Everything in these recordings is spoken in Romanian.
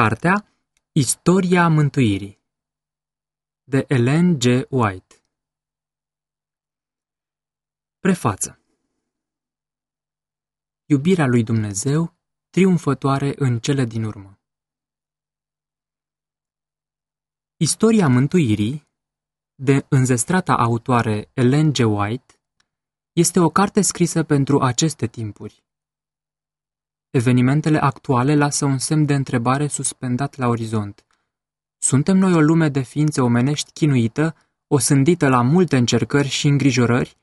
Cartea Istoria Mântuirii de Ellen G. White Prefață Iubirea lui Dumnezeu triumfătoare în cele din urmă Istoria Mântuirii de înzestrata autoare Ellen G. White este o carte scrisă pentru aceste timpuri Evenimentele actuale lasă un semn de întrebare suspendat la orizont. Suntem noi o lume de ființe omenești chinuită, osândită la multe încercări și îngrijorări?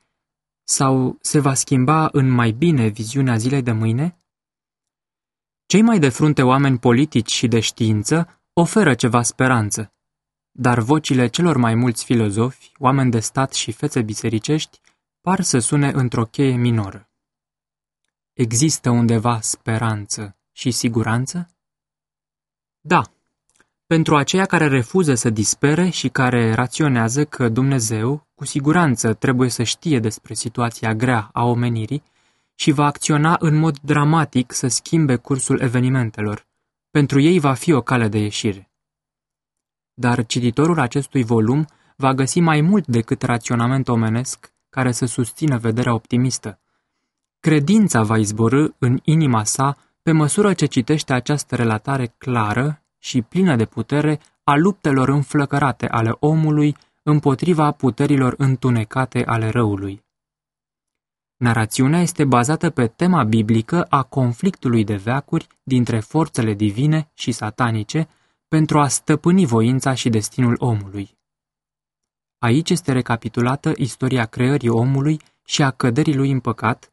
Sau se va schimba în mai bine viziunea zilei de mâine? Cei mai de frunte oameni politici și de știință oferă ceva speranță, dar vocile celor mai mulți filozofi, oameni de stat și fețe bisericești par să sune într-o cheie minoră. Există undeva speranță și siguranță? Da. Pentru aceia care refuză să dispere și care raționează că Dumnezeu, cu siguranță, trebuie să știe despre situația grea a omenirii și va acționa în mod dramatic să schimbe cursul evenimentelor. Pentru ei va fi o cale de ieșire. Dar cititorul acestui volum va găsi mai mult decât raționament omenesc care să susțină vederea optimistă. Credința va izborâ în inima sa pe măsură ce citește această relatare clară și plină de putere a luptelor înflăcărate ale omului împotriva puterilor întunecate ale răului. Narațiunea este bazată pe tema biblică a conflictului de veacuri dintre forțele divine și satanice pentru a stăpâni voința și destinul omului. Aici este recapitulată istoria creării omului și a căderii lui în păcat,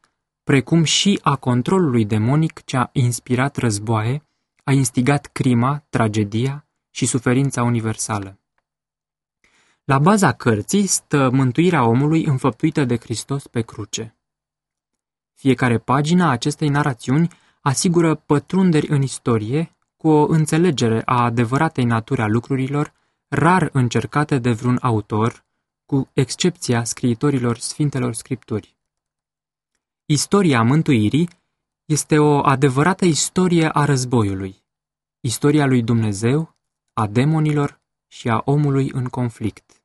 precum și a controlului demonic ce a inspirat războaie, a instigat crima, tragedia și suferința universală. La baza cărții stă mântuirea omului înfăptuită de Hristos pe cruce. Fiecare pagină a acestei narațiuni asigură pătrunderi în istorie cu o înțelegere a adevăratei naturi a lucrurilor, rar încercate de vreun autor, cu excepția scriitorilor Sfintelor Scripturi. Istoria mântuirii este o adevărată istorie a războiului, istoria lui Dumnezeu, a demonilor și a omului în conflict.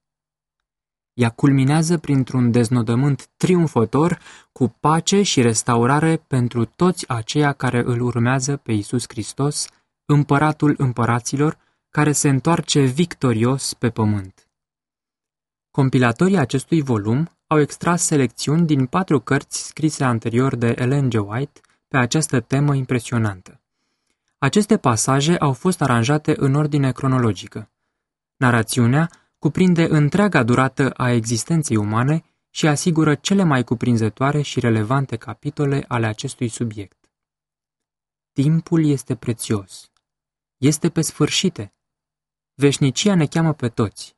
Ea culminează printr-un deznodământ triumfător cu pace și restaurare pentru toți aceia care îl urmează pe Isus Hristos, împăratul împăraților, care se întoarce victorios pe pământ. Compilatorii acestui volum au extras selecțiuni din patru cărți scrise anterior de Ellen G. White pe această temă impresionantă. Aceste pasaje au fost aranjate în ordine cronologică. Narațiunea cuprinde întreaga durată a existenței umane și asigură cele mai cuprinzătoare și relevante capitole ale acestui subiect. Timpul este prețios. Este pe sfârșite. Veșnicia ne cheamă pe toți.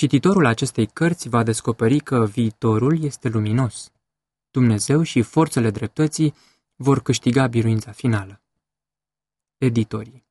Cititorul acestei cărți va descoperi că viitorul este luminos. Dumnezeu și forțele dreptății vor câștiga biruința finală. Editorii